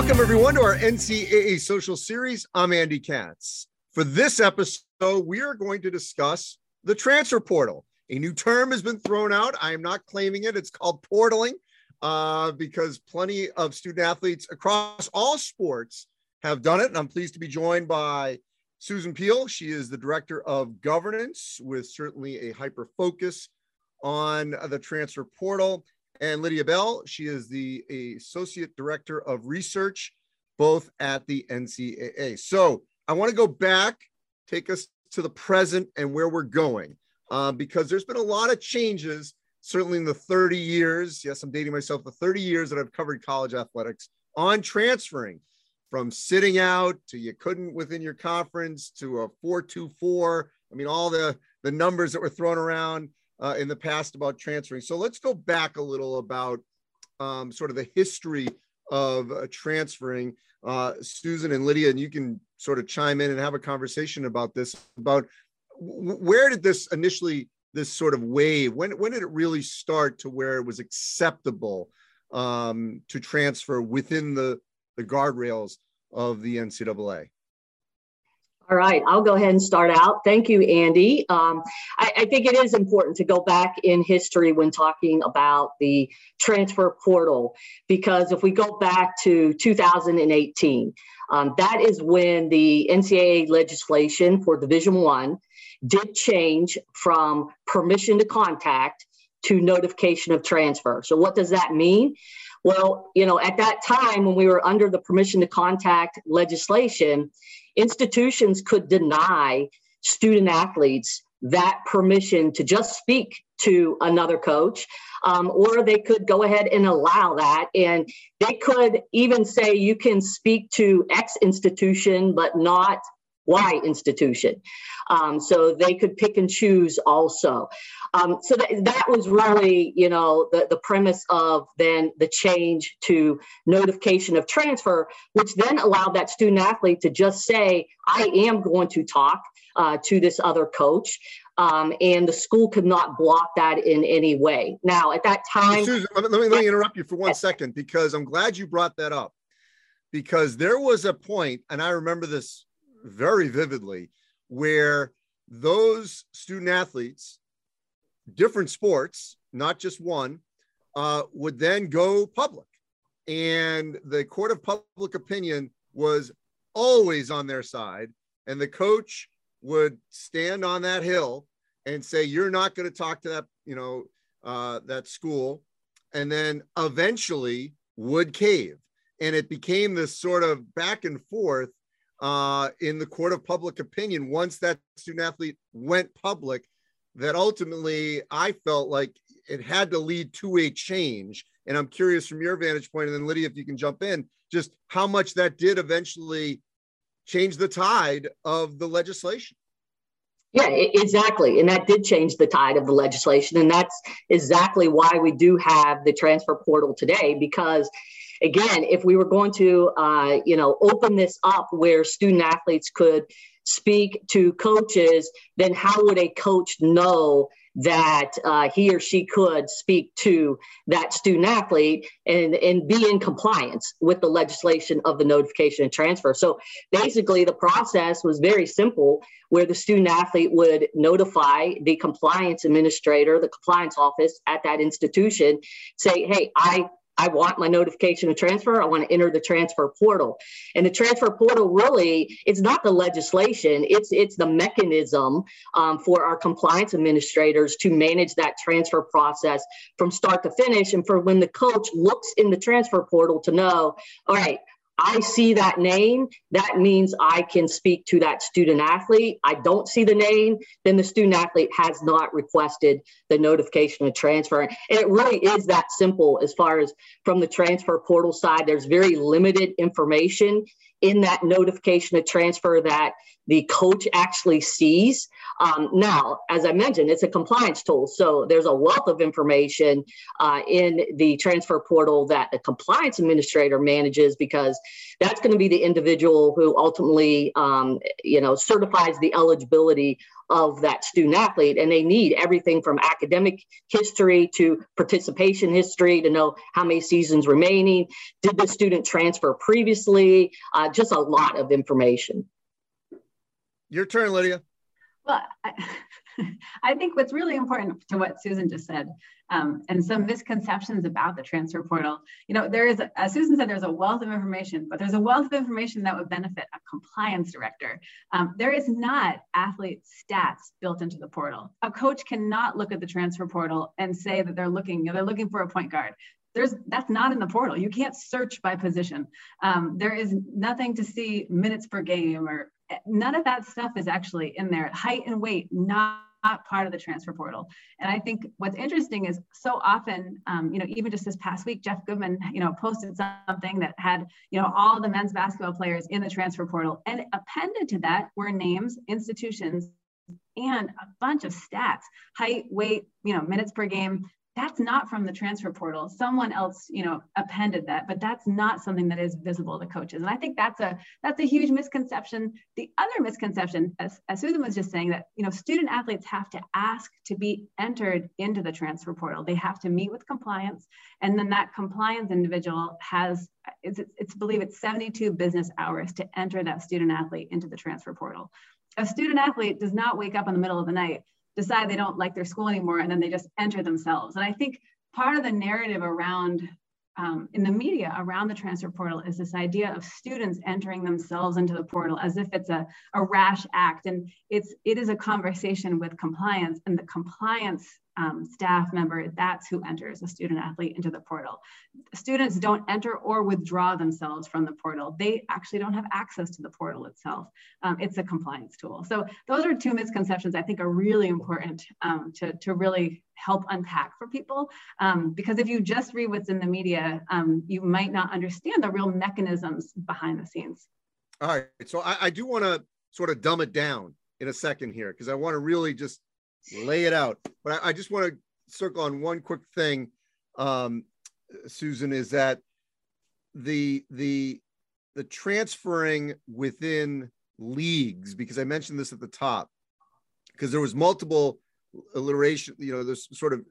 Welcome, everyone, to our NCAA social series. I'm Andy Katz. For this episode, we are going to discuss the transfer portal. A new term has been thrown out. I am not claiming it. It's called portaling uh, because plenty of student athletes across all sports have done it. And I'm pleased to be joined by Susan Peel. She is the director of governance with certainly a hyper focus on the transfer portal and Lydia Bell. She is the associate director of research, both at the NCAA. So I want to go back, take us to the present and where we're going, uh, because there's been a lot of changes, certainly in the 30 years. Yes, I'm dating myself, the 30 years that I've covered college athletics on transferring from sitting out to you couldn't within your conference to a 424. I mean, all the, the numbers that were thrown around uh, in the past about transferring. So let's go back a little about um, sort of the history of uh, transferring. Uh, Susan and Lydia, and you can sort of chime in and have a conversation about this. About where did this initially, this sort of wave, when when did it really start to where it was acceptable um, to transfer within the the guardrails of the NCAA? All right, I'll go ahead and start out. Thank you, Andy. Um, I, I, think it is important to go back in history when talking about the transfer portal, because if we go back to 2018, um, that is when the NCAA legislation for Division One did change from permission to contact to notification of transfer. So, what does that mean? Well, you know, at that time when we were under the permission to contact legislation, institutions could deny student athletes that permission to just speak to another coach, um, or they could go ahead and allow that. And they could even say you can speak to X institution, but not Y institution. Um, so they could pick and choose also. Um, so that, that was really, you know, the, the premise of then the change to notification of transfer, which then allowed that student athlete to just say, I am going to talk uh, to this other coach. Um, and the school could not block that in any way. Now, at that time, Susan, let me, let me interrupt you for one second because I'm glad you brought that up. Because there was a point, and I remember this very vividly, where those student athletes, different sports, not just one, uh, would then go public. And the court of public opinion was always on their side. And the coach would stand on that hill and say, You're not going to talk to that, you know, uh, that school. And then eventually would cave. And it became this sort of back and forth uh, in the court of public opinion once that student athlete went public that ultimately I felt like it had to lead to a change. And I'm curious from your vantage point, and then Lydia, if you can jump in, just how much that did eventually change the tide of the legislation. Yeah, exactly. And that did change the tide of the legislation. And that's exactly why we do have the transfer portal today, because again, if we were going to, uh, you know, open this up where student athletes could speak to coaches, then how would a coach know that uh, he or she could speak to that student athlete and, and be in compliance with the legislation of the notification and transfer. So basically, the process was very simple where the student athlete would notify the compliance administrator, the compliance office at that institution, say, hey, I I want my notification of transfer. I want to enter the transfer portal. And the transfer portal really, it's not the legislation, it's it's the mechanism um, for our compliance administrators to manage that transfer process from start to finish. And for when the coach looks in the transfer portal to know, all right, I see that name, that means I can speak to that student athlete. I don't see the name, then the student athlete has not requested the notification of transfer. And it really is that simple as far as from the transfer portal side, there's very limited information in that notification of transfer that the coach actually sees. Um, now, as I mentioned, it's a compliance tool. So there's a wealth of information uh, in the transfer portal that the compliance administrator manages because that's going to be the individual who ultimately, um, you know, certifies the eligibility of that student athlete and they need everything from academic history to participation history to know how many seasons remaining. Did the student transfer previously? Uh, just a lot of information. Your turn lydia. Well I, I think what's really important to what susan just said um, and some misconceptions about the transfer portal. You know, there is, as Susan said, there's a wealth of information, but there's a wealth of information that would benefit a compliance director. Um, there is not athlete stats built into the portal. A coach cannot look at the transfer portal and say that they're looking, you know, they're looking for a point guard there's that's not in the portal. You can't search by position. Um, there is nothing to see minutes per game or none of that stuff is actually in there. Height and weight not part of the transfer portal. And I think what's interesting is so often, um, you know, even just this past week, Jeff Goodman, you know, posted something that had, you know, all the men's basketball players in the transfer portal. And appended to that were names, institutions, and a bunch of stats, height, weight, you know, minutes per game, that's not from the transfer portal. Someone else, you know, appended that, but that's not something that is visible to coaches. And I think that's a that's a huge misconception. The other misconception, as, as Susan was just saying, that you know, student athletes have to ask to be entered into the transfer portal. They have to meet with compliance, and then that compliance individual has it's it's believe it's 72 business hours to enter that student athlete into the transfer portal. A student athlete does not wake up in the middle of the night decide they don't like their school anymore and then they just enter themselves. And I think part of the narrative around um, in the media around the transfer portal is this idea of students entering themselves into the portal as if it's a, a rash act and it's it is a conversation with compliance and the compliance um, staff member, that's who enters a student athlete into the portal. Students don't enter or withdraw themselves from the portal. They actually don't have access to the portal itself. Um, it's a compliance tool. So those are two misconceptions I think are really important um, to, to really help unpack for people. Um, because if you just read what's in the media, um, you might not understand the real mechanisms behind the scenes. All right, so I, I do want to sort of dumb it down in a second here because I want to really just lay it out. But I, I just want to circle on one quick thing, um, Susan, is that the the the transferring within leagues because I mentioned this at the top because there was multiple alliteration, you know, there's sort of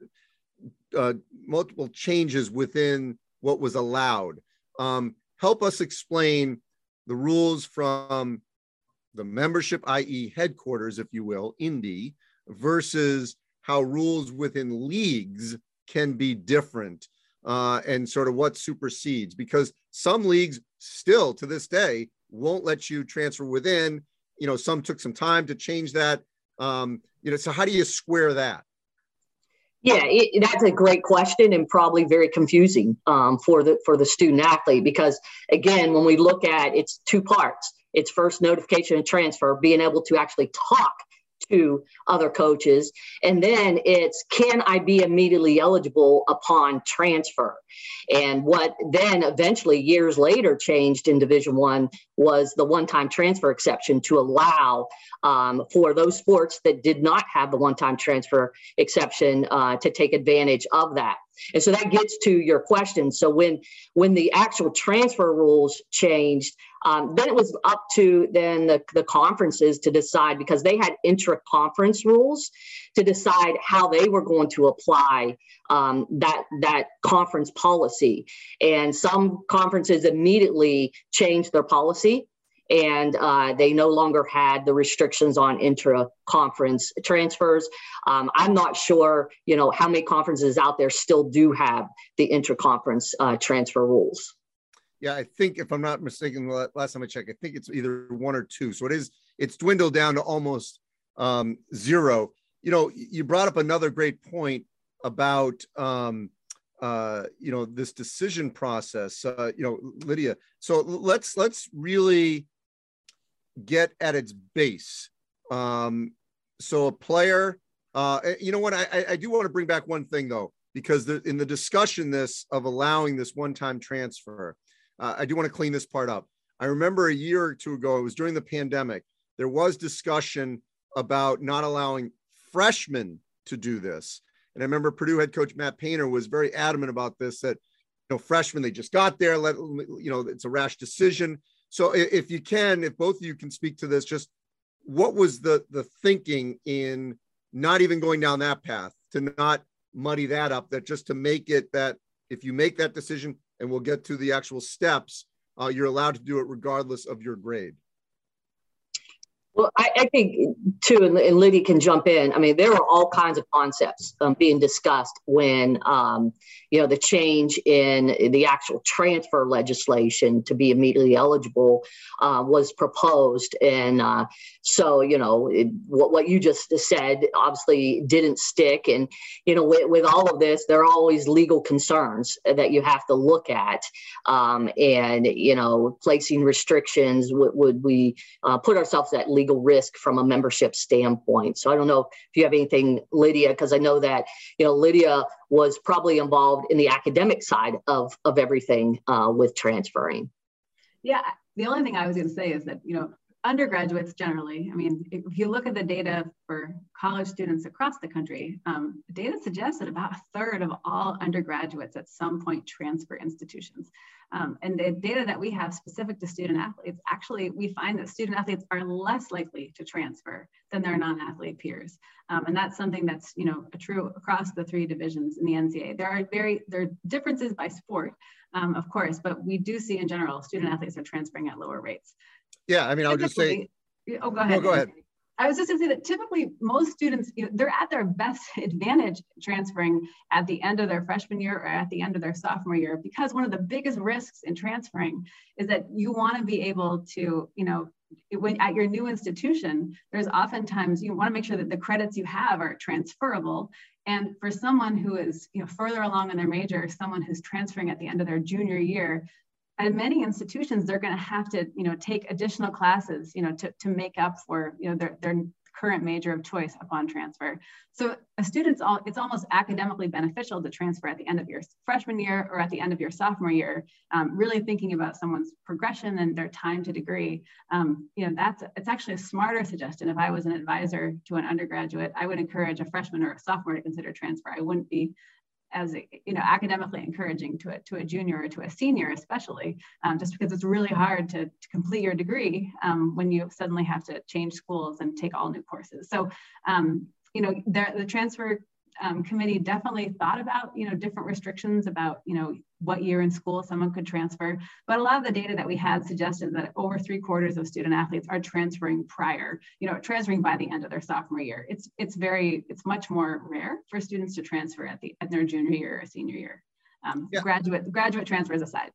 uh, multiple changes within what was allowed. Um, help us explain the rules from the membership, i.e., headquarters, if you will, Indy, versus how rules within leagues can be different uh, and sort of what supersedes because some leagues still to this day won't let you transfer within. You know some took some time to change that. Um, you know so how do you square that? Yeah, it, that's a great question and probably very confusing um, for the for the student athlete because again, when we look at it's two parts. It's first notification and transfer, being able to actually talk to other coaches. And then it's can i be immediately eligible upon transfer? And what then eventually years later changed in division one was the one-time transfer exception to allow um, for those sports that did not have the one-time transfer exception uh, to take advantage of that. And so that gets to your question. So when when the actual transfer rules changed um, then it was up to then the, the conferences to decide because they had intra-conference rules to decide how they were going to apply um, that that conference policy. And some conferences immediately changed their policy and uh, they no longer had the restrictions on intra-conference transfers. Um, I'm not sure, you know, how many conferences out there still do have the intra-conference uh, transfer rules. Yeah, I think if I'm not mistaken, last time I checked, I think it's either one or two. So it is, it's dwindled down to almost um, zero. You know, you brought up another great point about, um, uh, you know, this decision process. Uh, you know, Lydia. So let's let's really get at its base. Um, so a player, uh, eh, you know what? I, I do want to bring back one thing though, because the, in the discussion this of allowing this one-time transfer, uh, I do want to clean this part up. I remember a year or two ago, it was during the pandemic, there was discussion about not allowing freshmen to do this. And I remember Purdue head coach Matt Painter was very adamant about this that, you know, freshmen, they just got there, let, you know, it's a rash decision. So if you can, if both of you can speak to this, just what was the the thinking in not even going down that path to not muddy that up that just to make it that if you make that decision and we'll get to the actual steps uh, you're allowed to do it regardless of your grade well, I, I, think too, and, and Lydia can jump in. I mean, there were all kinds of concepts um, being discussed when, um, you know, the change in the actual transfer legislation to be immediately eligible uh, was proposed, and uh, so you know, it, what what you just said obviously didn't stick, and you know, with, with all of this, there are always legal concerns that you have to look at, um, and you know, placing restrictions. Would, would we uh, put ourselves at legal risk from a membership standpoint. So I don't know if you have anything, Lydia, because I know that you know Lydia was probably involved in the academic side of of everything uh, with transferring. Yeah, the only thing I was going to say is that you know undergraduates generally, I mean, if you look at the data for college students across the country, um, data suggests that about a third of all undergraduates at some point transfer institutions. Um, and the data that we have specific to student athletes, actually, we find that student athletes are less likely to transfer than their non-athlete peers. Um, and that's something that's, you know, true across the three divisions in the NCAA. There are very, there are differences by sport, um, of course, but we do see in general, student athletes are transferring at lower rates. Yeah, I mean, I'll just say. Oh, go ahead. No, go ahead. I was just going to say that typically most students, you know, they're at their best advantage transferring at the end of their freshman year or at the end of their sophomore year, because one of the biggest risks in transferring is that you want to be able to, you know, when at your new institution, there's oftentimes you want to make sure that the credits you have are transferable. And for someone who is, you know, further along in their major, someone who's transferring at the end of their junior year, at many institutions, they're going to have to, you know, take additional classes, you know, to, to make up for, you know, their, their current major of choice upon transfer. So a student's all, it's almost academically beneficial to transfer at the end of your freshman year or at the end of your sophomore year, um, really thinking about someone's progression and their time to degree. Um, you know, that's, it's actually a smarter suggestion. If I was an advisor to an undergraduate, I would encourage a freshman or a sophomore to consider transfer. I wouldn't be as you know academically encouraging to a, to a junior or to a senior especially um, just because it's really hard to, to complete your degree um, when you suddenly have to change schools and take all new courses. So um, you know the, the transfer um, committee definitely thought about you know different restrictions about you know what year in school someone could transfer. But a lot of the data that we had suggested that over three quarters of student athletes are transferring prior you know transferring by the end of their sophomore year. It's it's very it's much more rare for students to transfer at the at their junior year or senior year. Um, yeah. graduate graduate transfers aside.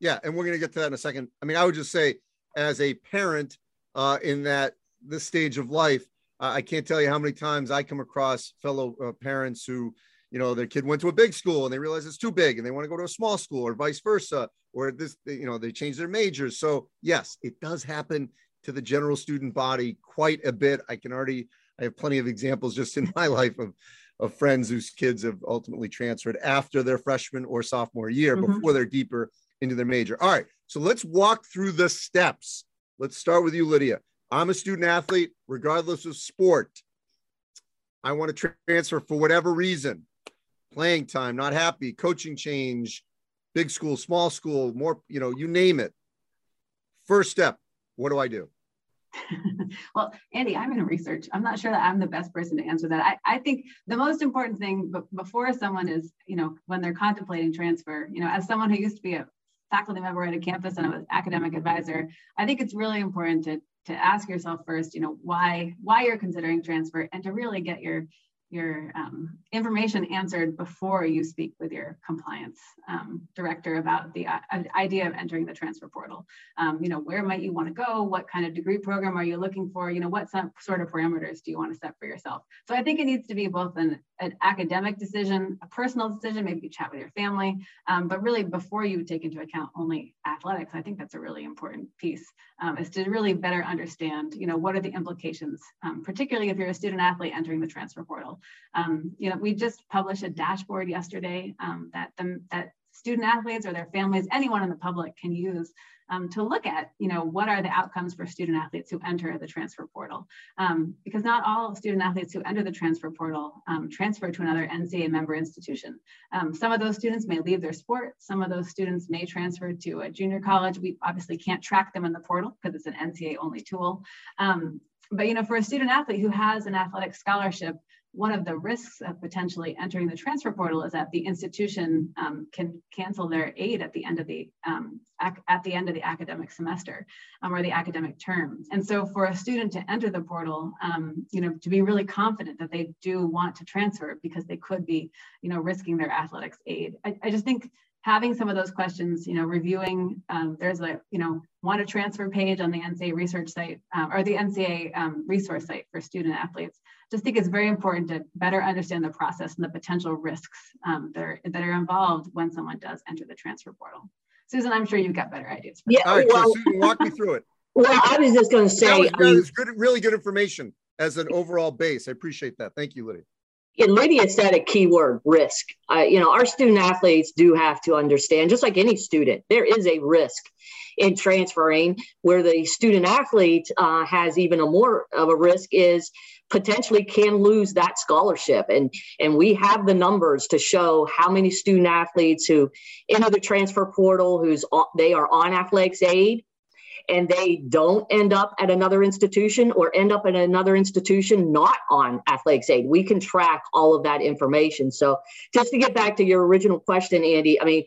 Yeah and we're going to get to that in a second. I mean i would just say as a parent uh, in that this stage of life I can't tell you how many times I come across fellow uh, parents who, you know, their kid went to a big school and they realize it's too big and they want to go to a small school or vice versa, or this, you know, they change their majors. So, yes, it does happen to the general student body quite a bit. I can already, I have plenty of examples just in my life of, of friends whose kids have ultimately transferred after their freshman or sophomore year mm-hmm. before they're deeper into their major. All right, so let's walk through the steps. Let's start with you, Lydia. I'm a student athlete, regardless of sport. I want to transfer for whatever reason playing time, not happy, coaching change, big school, small school, more, you know, you name it. First step, what do I do? well, Andy, I'm in research. I'm not sure that I'm the best person to answer that. I, I think the most important thing b- before someone is, you know, when they're contemplating transfer, you know, as someone who used to be a faculty member at a campus and an academic advisor, I think it's really important to to ask yourself first, you know, why why you're considering transfer, and to really get your your um, information answered before you speak with your compliance um, director about the uh, idea of entering the transfer portal. Um, you know, where might you want to go? What kind of degree program are you looking for? You know, what sort of parameters do you want to set for yourself? So I think it needs to be both an, an academic decision, a personal decision, maybe you chat with your family, um, but really before you take into account only athletics, I think that's a really important piece um, is to really better understand, you know, what are the implications, um, particularly if you're a student athlete entering the transfer portal. Um, you know, we just published a dashboard yesterday um, that the, that student athletes or their families, anyone in the public can use um, to look at, you know, what are the outcomes for student athletes who enter the transfer portal? Um, because not all student athletes who enter the transfer portal um, transfer to another NCAA member institution. Um, some of those students may leave their sport. Some of those students may transfer to a junior college. We obviously can't track them in the portal because it's an NCAA only tool. Um, but you know, for a student athlete who has an athletic scholarship, one of the risks of potentially entering the transfer portal is that the institution um, can cancel their aid at the end of the um, at the end of the academic semester um, or the academic term. And so, for a student to enter the portal, um, you know, to be really confident that they do want to transfer because they could be, you know, risking their athletics aid. I, I just think having some of those questions, you know, reviewing, um, there's a, you know, want to transfer page on the NCAA research site um, or the NCAA um, resource site for student athletes. Just think it's very important to better understand the process and the potential risks um, that, are, that are involved when someone does enter the transfer portal. Susan, I'm sure you've got better ideas. yeah, All right, well, so Susan, walk me through it. Well, I was just going to say, that was, that was good, really good information as an overall base. I appreciate that. Thank you, Lydia and Lydia said a key word risk. Uh, you know, our student athletes do have to understand, just like any student, there is a risk in transferring. Where the student athlete uh, has even a more of a risk is potentially can lose that scholarship. And, and we have the numbers to show how many student athletes who enter the transfer portal, who's they are on athletics aid, and they don't end up at another institution or end up at another institution not on athletics aid. We can track all of that information. So just to get back to your original question, Andy, I mean,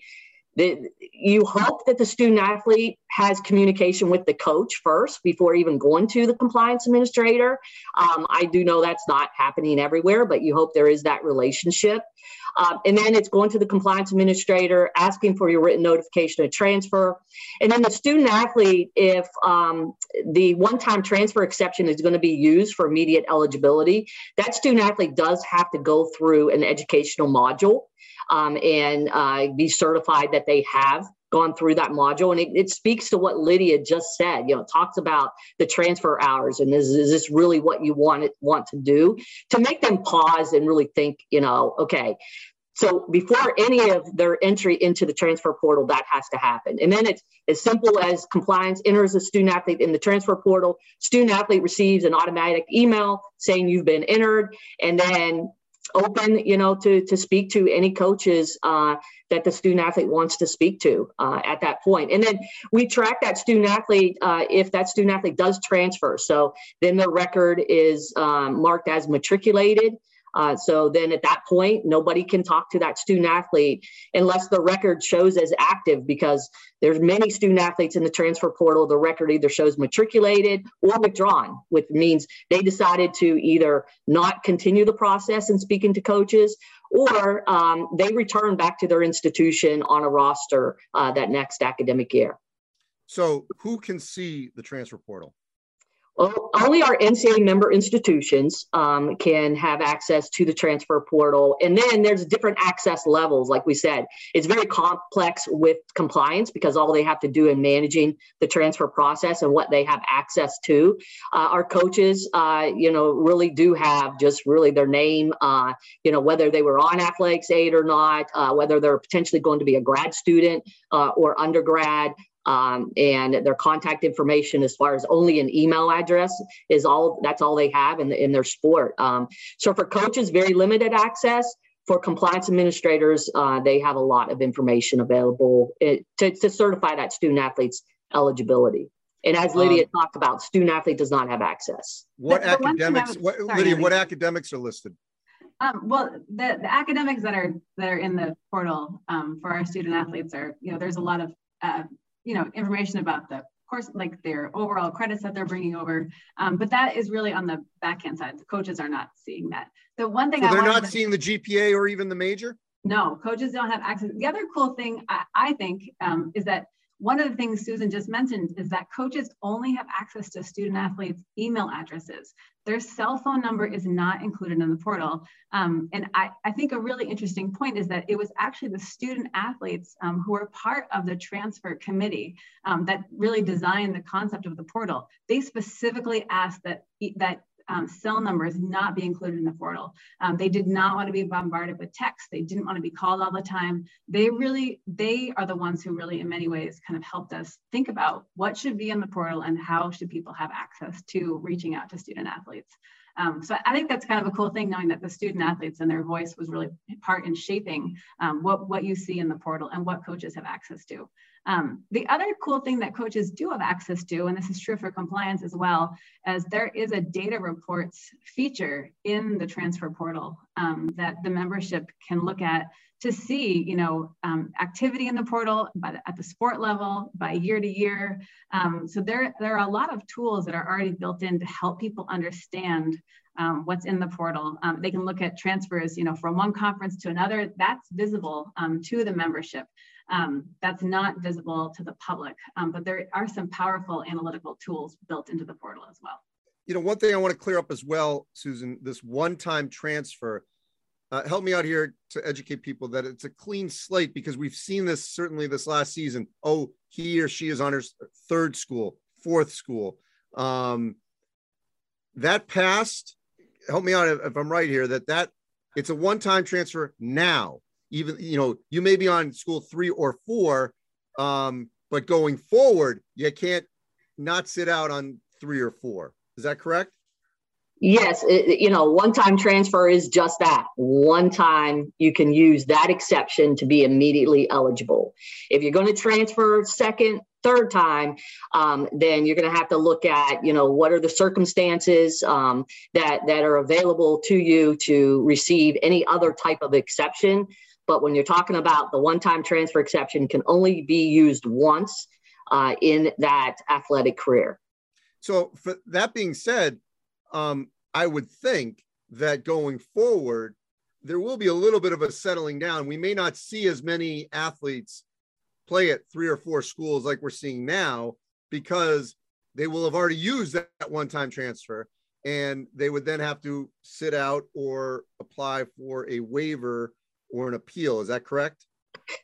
the, you hope that the student athlete has communication with the coach first before even going to the compliance administrator. Um, I do know that's not happening everywhere, but you hope there is that relationship. Um, and then it's going to the compliance administrator, asking for your written notification of transfer. And then the student athlete, if um, the one time transfer exception is going to be used for immediate eligibility, that student athlete does have to go through an educational module um, and uh, be certified that they have gone through that module. And it, it, speaks to what lydia just said you know it talks about the transfer hours and is, is this really what you want it, want to do? To make them pause and really think you know okay so before any of their entry into the transfer portal that has to happen. And then it's as simple as compliance enters a student athlete in the transfer portal. Student athlete receives an automatic email saying you've been entered. And then open, you know, to to speak to any coaches uh, that the student athlete wants to speak to uh, at that. And then we track that student athlete uh, if that student athlete does transfer. So then the record is um, marked as matriculated. Uh, so then at that point, nobody can talk to that student athlete unless the record shows as active because there's many student athletes in the transfer portal. The record either shows matriculated or withdrawn, which means they decided to either not continue the process and speaking to coaches or um, they return back to their institution on a roster uh, that next academic year. So who can see the transfer portal? Only our NCAA member institutions um, can have access to the transfer portal. And then there's different access levels. Like we said, it's very complex with compliance because all they have to do in managing the transfer process and what they have access to. Uh, our coaches, uh, you know, really do have just really their name, uh, you know, whether they were on athletics aid or not, uh, whether they're potentially going to be a grad student uh, or undergrad, um, and their contact information as far as only an email address is all that's all they have in, the, in their sport um, so for coaches very limited access for compliance administrators uh, they have a lot of information available eh, to, to certify that student athlete's eligibility and as Lydia um, talked about, student athlete does not have access. What the, the academics? What, sorry, Lydia, what academics are listed? Um, well, the, the academics that are that are in the portal um, for our student athletes are, you know, there's a lot of uh, you know, information about the course, like their overall credits that they're bringing over. Um, but that is really on the backhand side. The coaches are not seeing that. The one thing so they're not to, seeing the GPA or even the major. No, coaches don't have access. The other cool thing I, I think um, is that one of the things Susan just mentioned is that coaches only have access to student athletes' email addresses. Their cell phone number is not included in the portal. Um, and I, I, think a really interesting point is that it was actually the student athletes um, who were part of the transfer committee um, that really designed the concept of the portal. They specifically asked that, that um, cell numbers not be included in the portal. Um, they did not want to be bombarded with text. They didn't want to be called all the time. They really, they are the ones who really, in many ways, kind of helped us think about what should be in the portal and how should people have access to reaching out to student athletes. Um, so I think that's kind of a cool thing, knowing that the student athletes and their voice was really part in shaping um, what, what you see in the portal and what coaches have access to. Um, the other cool thing that coaches do have access to, and this is true for compliance as well, is there is a data reports feature in the transfer portal um, that the membership can look at to see, you know, um, activity in the portal the, at the sport level by year to year. Um, so there, there are a lot of tools that are already built in to help people understand um, what's in the portal. Um, they can look at transfers, you know, from one conference to another. That's visible um, to the membership. Um, that's not visible to the public, um, but there are some powerful analytical tools built into the portal as well. You know, one thing I want to clear up as well, Susan, this one-time transfer uh, help me out here to educate people that it's a clean slate because we've seen this certainly this last season. Oh, he or she is on her third school, fourth school. Um, that passed. Help me out if I'm right here. That that it's a one-time transfer now. Even you know you may be on school three or four, um, but going forward you can't not sit out on three or four. Is that correct? Yes, it, you know, one time transfer is just that. One time you can use that exception to be immediately eligible. If you're going to transfer second, third time, um, then you're going to have to look at, you know, what are the circumstances um, that that are available to you to receive any other type of exception. But when you're talking about the one-time transfer exception, can only be used once uh, in that athletic career. So, for that being said, um, I would think that going forward, there will be a little bit of a settling down. We may not see as many athletes play at three or four schools like we're seeing now because they will have already used that, one time transfer and they would then have to sit out or apply for a waiver or an appeal. Is that correct?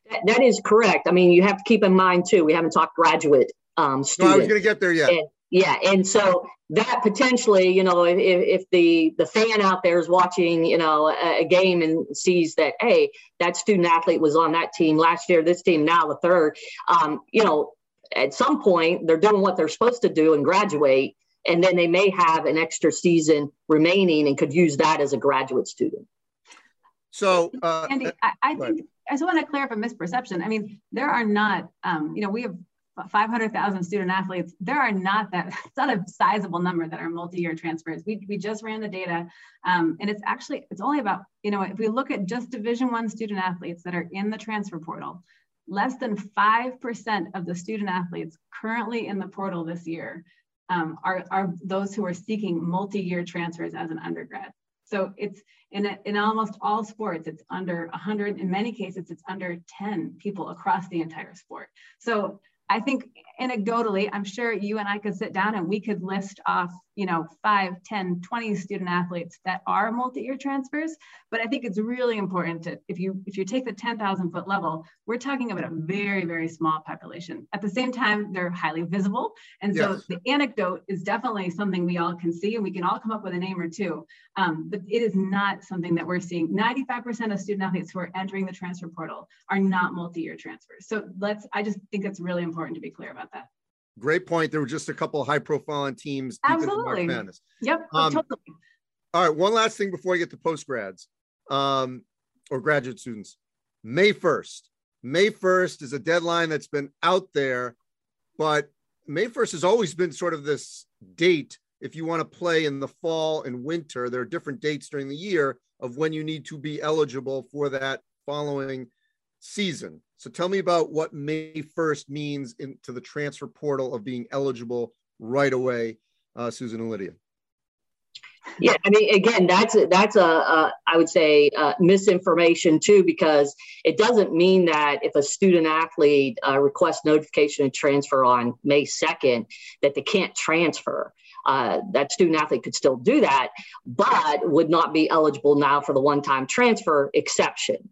that, that is correct. I mean, you have to keep in mind too, we haven't talked graduate um, students. No, I was going to get there yet. And, yeah, and so that potentially, you know, if, if the the fan out there is watching, you know, a, a, game and sees that, hey, that student athlete was on that team last year, this team now the third, um, you know, at some point they're doing what they're supposed to do and graduate, and then they may have an extra season remaining and could use that as a graduate student. So, uh, Andy, I, I think I just want to clear up a misperception. I mean, there are not, um, you know, we have 500,000 student athletes, there are not that, it's not a sizable number that are multi-year transfers. We, we just ran the data um, and it's actually, it's only about, you know, if we look at just division one student athletes that are in the transfer portal, less than 5% of the student athletes currently in the portal this year um, are, are those who are seeking multi-year transfers as an undergrad. So it's in, a, in almost all sports, it's under 100. In many cases, it's under 10 people across the entire sport. So I think anecdotally, I'm sure you and I could sit down and we could list off, you know, 5, 10, 20 student athletes that are multi-year transfers. But I think it's really important to, if you if you take the 10,000 foot level, we're talking about a very, very small population. At the same time, they're highly visible. And so yes. the anecdote is definitely something we all can see and we can all come up with a name or two. Um, but it is not something that we're seeing. 95% of student athletes who are entering the transfer portal are not multi-year transfers. So let's, I just think it's really important to be clear about that. Great point. There were just a couple of high profile teams. Absolutely. Yep. Um, totally. All right. One last thing before I get to post grads um, or graduate students. May 1st. May 1st is a deadline that's been out there, but May 1st has always been sort of this date. If you want to play in the fall and winter, there are different dates during the year of when you need to be eligible for that following season. So tell me about what May 1st means into the transfer portal of being eligible right away, uh, Susan and Lydia. Yeah, I mean, again, that's a, that's a, a I would say uh, misinformation too, because it doesn't mean that if a student athlete uh, requests notification of transfer on May second, that they can't transfer. Uh, that student athlete could still do that, but would not be eligible now for the one-time transfer exception.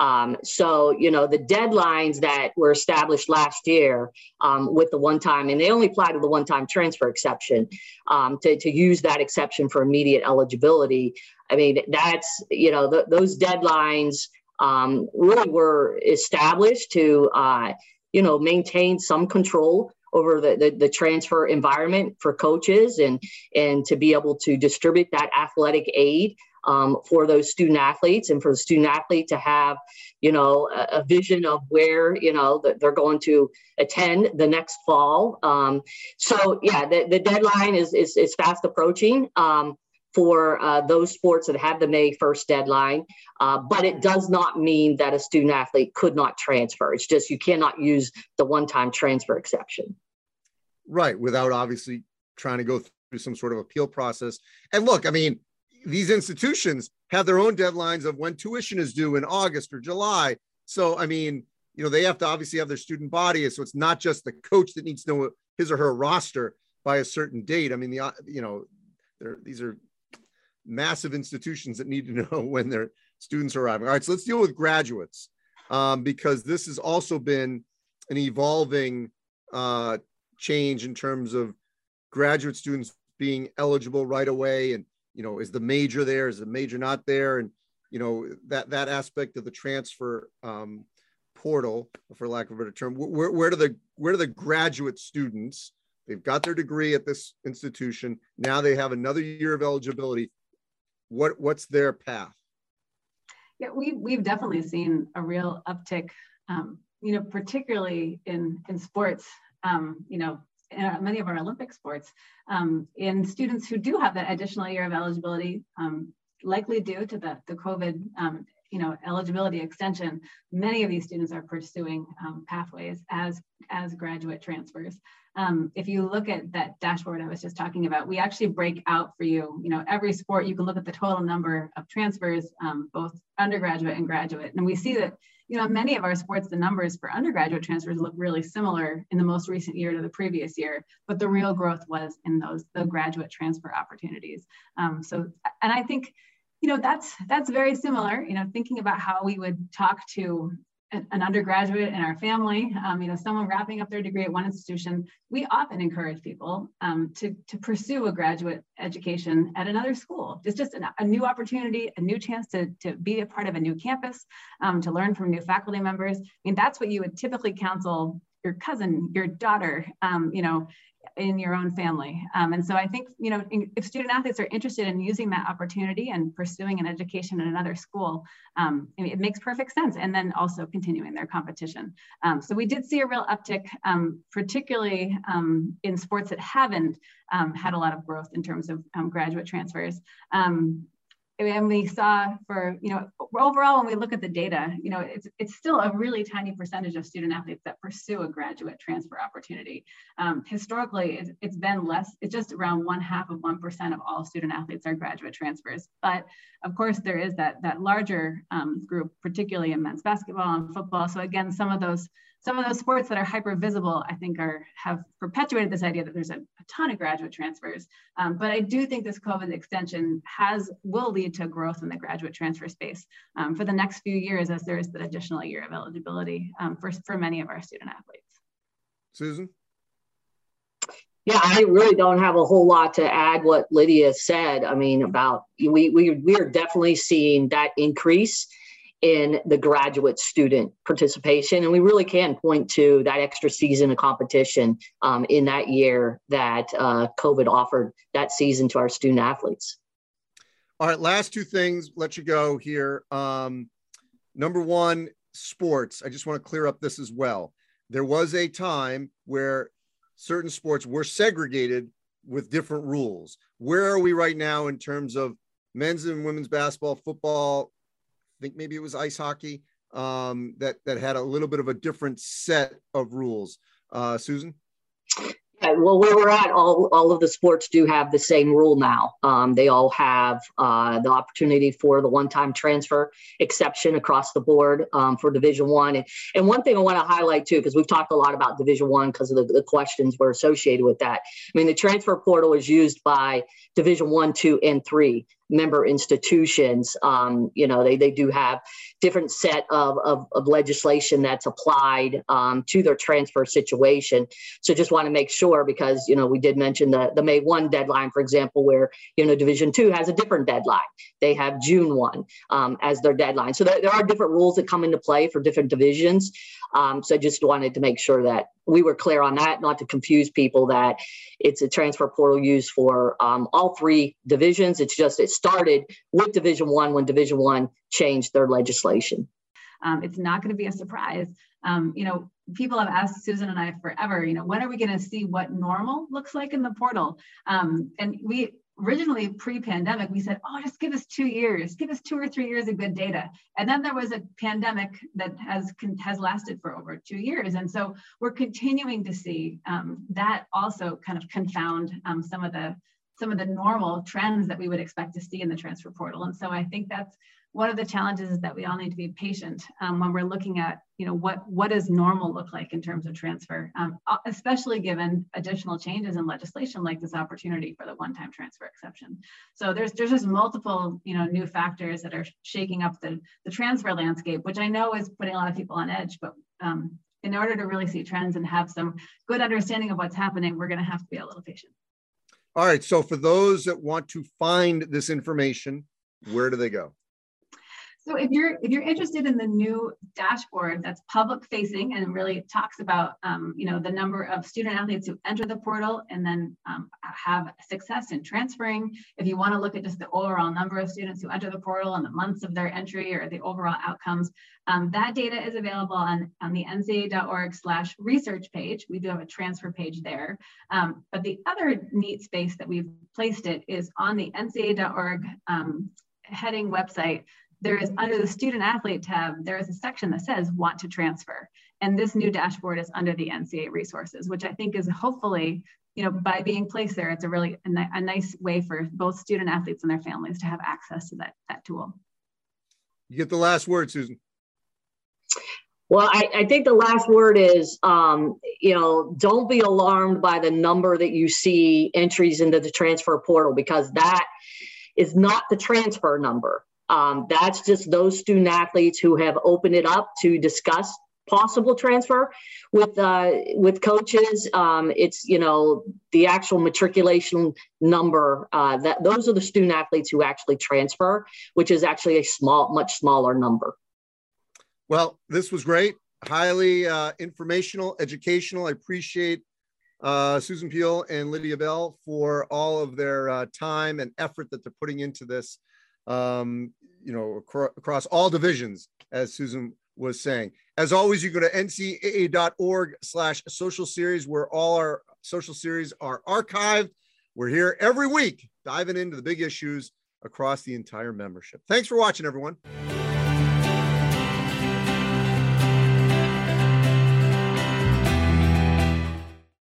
Um, so, you know, the deadlines that were established last year um, with the one time, and they only apply to the one time transfer exception, um, to, to use that exception for immediate eligibility. I mean, that's, you know, th- those deadlines um, really were established to, uh, you know, maintain some control over the, the, the, transfer environment for coaches and and to be able to distribute that athletic aid um, for those student athletes and for the student athlete to have you know a, a vision of where you know that they're going to attend the next fall um, so yeah the, the deadline is, is is fast approaching um, for uh, those sports that have the May 1st deadline. Uh, but it does not mean that a student athlete could not transfer. It's just you cannot use the one time transfer exception. Right. Without obviously trying to go through some sort of appeal process. And look, I mean, these institutions have their own deadlines of when tuition is due in August or July. So, I mean, you know, they have to obviously have their student body. So it's not just the coach that needs to know his or her roster by a certain date. I mean, the, you know, these are massive institutions that need to know when their students are arriving. All right, so let's deal with graduates um, because this has also been an evolving uh, change in terms of graduate students being eligible right away and you know is the major there is the major not there and you know that that aspect of the transfer um, portal for lack of a better term where, where do the where do the graduate students they've got their degree at this institution now they have another year of eligibility what what's their path? Yeah, we we've definitely seen a real uptick. Um, you know, particularly in in sports. Um, you know, in our, many of our Olympic sports, um, in students who do have that additional year of eligibility, um, likely due to the the COVID um, you know, eligibility extension, many of these students are pursuing um, pathways as, as graduate transfers. Um, if you look at that dashboard I was just talking about, we actually break out for you, you know, every sport, you can look at the total number of transfers, um, both undergraduate and graduate. And we see that, you know, many of our sports, the numbers for undergraduate transfers look really similar in the most recent year to the previous year, but the real growth was in those, the graduate transfer opportunities. Um, so, and I think, you know, that's that's very similar. You know, thinking about how we would talk to an, undergraduate in our family, um, you know, someone wrapping up their degree at one institution, we often encourage people um, to, to pursue a graduate education at another school. It's just an, a new opportunity, a new chance to, to be a part of a new campus, um, to learn from new faculty members. I mean, that's what you would typically counsel your cousin, your daughter, um, you know, in your own family. Um, and so I think, you know, if student athletes are interested in using that opportunity and pursuing an education in another school, um, it makes perfect sense. And then also continuing their competition. Um, so we did see a real uptick, um, particularly um, in sports that haven't um, had a lot of growth in terms of graduate transfers we saw for you know overall when we look at the data you know it's, it's still a really tiny percentage of student athletes that pursue a graduate transfer opportunity. Um, historically it's, it's been less it's just around one half of one percent of all student athletes are graduate transfers. But of course there is that that larger um, group particularly in men's basketball and football. So again some of those some of those sports that are hyper visible, I think are have perpetuated this idea that there's a, a ton of graduate transfers. Um, but I do think this COVID extension has will lead to growth in the graduate transfer space um, for the next few years as there is that additional year of eligibility um, for, for many of our student athletes. Susan? Yeah, I really don't have a whole lot to add what Lydia said. I mean, about we we we are definitely seeing that increase in the graduate student participation. And we really can point to that extra season of competition um, in that year that uh, COVID offered that season to our student athletes. All right, last two things, let you go here. Um, number one, sports. I just want to clear up this as well. There was a time where certain sports were segregated with different rules. Where are we right now in terms of men's and women's basketball, football, think maybe it was ice hockey um, that that had a little bit of a different set of rules. Uh, Susan. Well, where we're at, all, all of the sports do have the same rule now. Um, they all have uh, the opportunity for the one-time transfer exception across the board um, for Division One. And, and one thing I want to highlight too, because we've talked a lot about Division One because of the, the questions were associated with that. I mean, the transfer portal is used by Division One, Two, and Three member institutions, um, you know, they, they do have different set of, of, of legislation that's applied um, to their transfer situation. So just want to make sure because, you know, we did mention the, the May 1 deadline, for example, where, you know, Division 2 has a different deadline. They have June 1 um, as their deadline. So there, there are different rules that come into play for different divisions. Um, so just wanted to make sure that we were clear on that, not to confuse people that it's a transfer portal used for um, all three divisions. It's just it started with Division One when Division One changed their legislation. Um, it's not going to be a surprise. Um, you know, people have asked Susan and I forever, you know, when are we going to see what normal looks like in the portal? Um, and we originally pre-pandemic we said oh just give us two years give us two or three years of good data. And then there was a pandemic that has has lasted for over two years. And so we're continuing to see um, that also kind of confound um, some of the some of the normal trends that we would expect to see in the transfer portal. And so i think that's one of the challenges is that we all need to be patient um, when we're looking at, you know, what what does normal look like in terms of transfer, um, especially given additional changes in legislation like this opportunity for the one-time transfer exception. So there's there's just multiple, you know, new factors that are shaking up the the transfer landscape, which I know is putting a lot of people on edge, but um, in order to really see trends and have some good understanding of what's happening, we're going to have to be a little patient. All right. So for those that want to find this information, where do they go? So if you're if you're interested in the new dashboard that's public facing and really talks about um, you know the number of student athletes who enter the portal and then um, have success in transferring, if you want to look at just the overall number of students who enter the portal and the months of their entry or the overall outcomes, um, that data is available on, on the ncaa.org slash research page. We do have a transfer page there. Um, but the other neat space that we've placed it is on the ncaa.org um, heading website there is under the student athlete tab, there is a section that says want to transfer. And this new dashboard is under the NCAA resources, which I think is hopefully, you know, by being placed there, it's a really a, a nice way for both student athletes and their families to have access to that, that tool. You get the last word, Susan. Well, I, I, think the last word is, um, you know, don't be alarmed by the number that you see entries into the transfer portal because that is not the transfer number. Um, that's just those student athletes who have opened it up to discuss possible transfer with uh, with coaches. Um, it's you know the actual matriculation number. Uh, that those are the student athletes who actually transfer, which is actually a small, much smaller number. Well, this was great, highly uh, informational, educational. I appreciate uh, Susan Peal and Lydia Bell for all of their uh, time and effort that they're putting into this um, you know, acro- across all divisions, as Susan was saying. As always, you go to ncaa.org slash social series where all our social series are archived. We're here every week diving into the big issues across the entire membership. Thanks for watching, everyone.